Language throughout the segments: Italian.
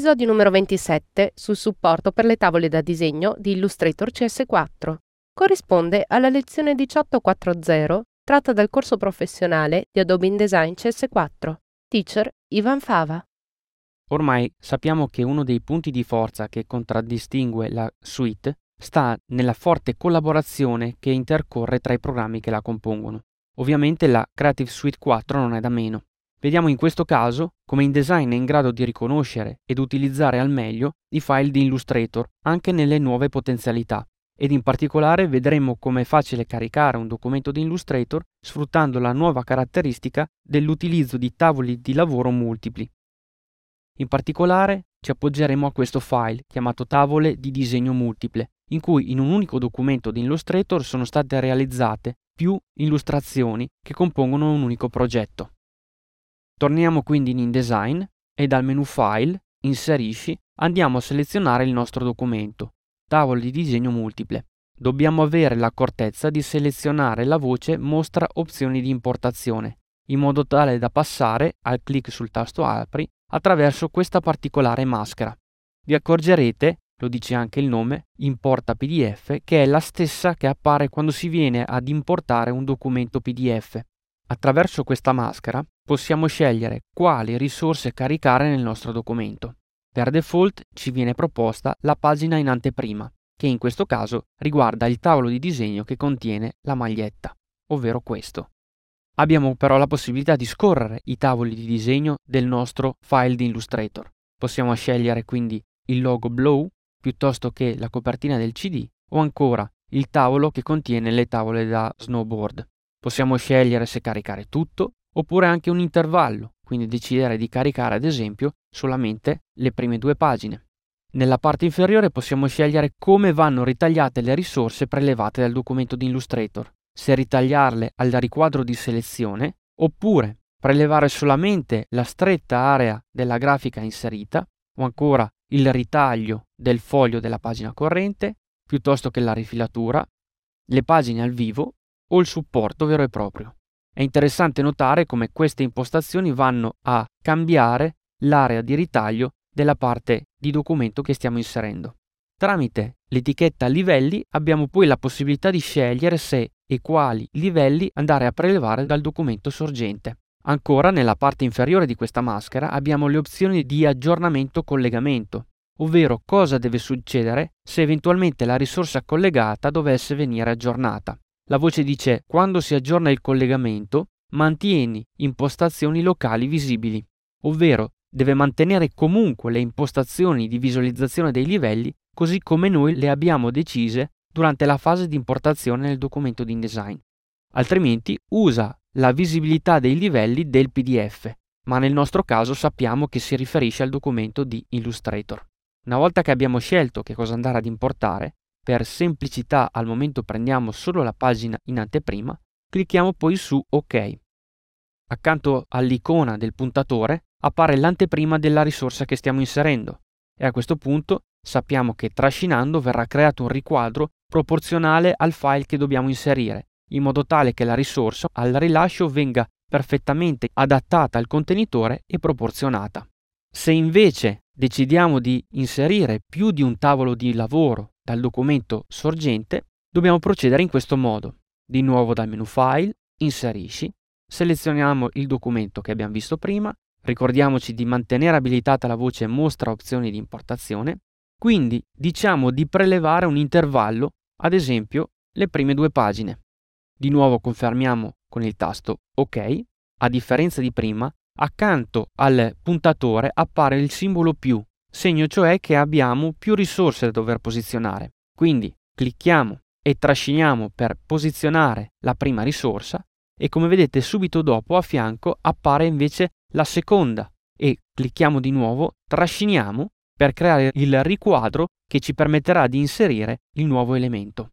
Episodio numero 27 sul supporto per le tavole da disegno di Illustrator CS4. Corrisponde alla lezione 1840 tratta dal corso professionale di Adobe InDesign CS4. Teacher Ivan Fava. Ormai sappiamo che uno dei punti di forza che contraddistingue la suite sta nella forte collaborazione che intercorre tra i programmi che la compongono. Ovviamente la Creative Suite 4 non è da meno. Vediamo in questo caso come InDesign è in grado di riconoscere ed utilizzare al meglio i file di Illustrator anche nelle nuove potenzialità ed in particolare vedremo come è facile caricare un documento di Illustrator sfruttando la nuova caratteristica dell'utilizzo di tavoli di lavoro multipli. In particolare ci appoggeremo a questo file chiamato tavole di disegno multiple, in cui in un unico documento di Illustrator sono state realizzate più illustrazioni che compongono un unico progetto. Torniamo quindi in InDesign e dal menu File, Inserisci, andiamo a selezionare il nostro documento, tavolo di disegno multiple. Dobbiamo avere l'accortezza di selezionare la voce Mostra opzioni di importazione, in modo tale da passare al clic sul tasto Apri attraverso questa particolare maschera. Vi accorgerete, lo dice anche il nome, Importa PDF, che è la stessa che appare quando si viene ad importare un documento PDF. Attraverso questa maschera possiamo scegliere quali risorse caricare nel nostro documento. Per default ci viene proposta la pagina in anteprima, che in questo caso riguarda il tavolo di disegno che contiene la maglietta, ovvero questo. Abbiamo però la possibilità di scorrere i tavoli di disegno del nostro file di Illustrator. Possiamo scegliere quindi il logo Blow piuttosto che la copertina del CD o ancora il tavolo che contiene le tavole da snowboard. Possiamo scegliere se caricare tutto oppure anche un intervallo, quindi decidere di caricare ad esempio solamente le prime due pagine. Nella parte inferiore possiamo scegliere come vanno ritagliate le risorse prelevate dal documento di Illustrator, se ritagliarle al riquadro di selezione oppure prelevare solamente la stretta area della grafica inserita o ancora il ritaglio del foglio della pagina corrente piuttosto che la rifilatura, le pagine al vivo o il supporto vero e proprio. È interessante notare come queste impostazioni vanno a cambiare l'area di ritaglio della parte di documento che stiamo inserendo. Tramite l'etichetta livelli abbiamo poi la possibilità di scegliere se e quali livelli andare a prelevare dal documento sorgente. Ancora nella parte inferiore di questa maschera abbiamo le opzioni di aggiornamento collegamento, ovvero cosa deve succedere se eventualmente la risorsa collegata dovesse venire aggiornata. La voce dice quando si aggiorna il collegamento, mantieni impostazioni locali visibili, ovvero deve mantenere comunque le impostazioni di visualizzazione dei livelli così come noi le abbiamo decise durante la fase di importazione nel documento di InDesign. Altrimenti usa la visibilità dei livelli del PDF, ma nel nostro caso sappiamo che si riferisce al documento di Illustrator. Una volta che abbiamo scelto che cosa andare ad importare, per semplicità al momento prendiamo solo la pagina in anteprima, clicchiamo poi su OK. Accanto all'icona del puntatore appare l'anteprima della risorsa che stiamo inserendo e a questo punto sappiamo che trascinando verrà creato un riquadro proporzionale al file che dobbiamo inserire, in modo tale che la risorsa al rilascio venga perfettamente adattata al contenitore e proporzionata. Se invece decidiamo di inserire più di un tavolo di lavoro dal documento sorgente, dobbiamo procedere in questo modo. Di nuovo dal menu File, Inserisci, selezioniamo il documento che abbiamo visto prima, ricordiamoci di mantenere abilitata la voce Mostra opzioni di importazione, quindi diciamo di prelevare un intervallo, ad esempio le prime due pagine. Di nuovo confermiamo con il tasto OK, a differenza di prima, accanto al puntatore appare il simbolo più segno cioè che abbiamo più risorse da dover posizionare. Quindi clicchiamo e trasciniamo per posizionare la prima risorsa e come vedete subito dopo a fianco appare invece la seconda e clicchiamo di nuovo, trasciniamo per creare il riquadro che ci permetterà di inserire il nuovo elemento.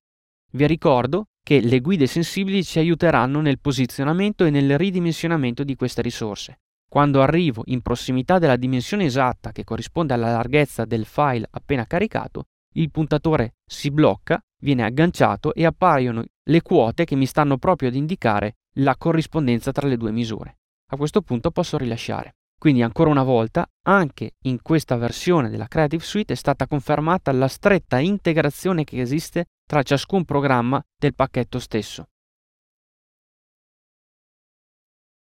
Vi ricordo che le guide sensibili ci aiuteranno nel posizionamento e nel ridimensionamento di queste risorse. Quando arrivo in prossimità della dimensione esatta che corrisponde alla larghezza del file appena caricato, il puntatore si blocca, viene agganciato e appaiono le quote che mi stanno proprio ad indicare la corrispondenza tra le due misure. A questo punto posso rilasciare. Quindi ancora una volta, anche in questa versione della Creative Suite è stata confermata la stretta integrazione che esiste tra ciascun programma del pacchetto stesso.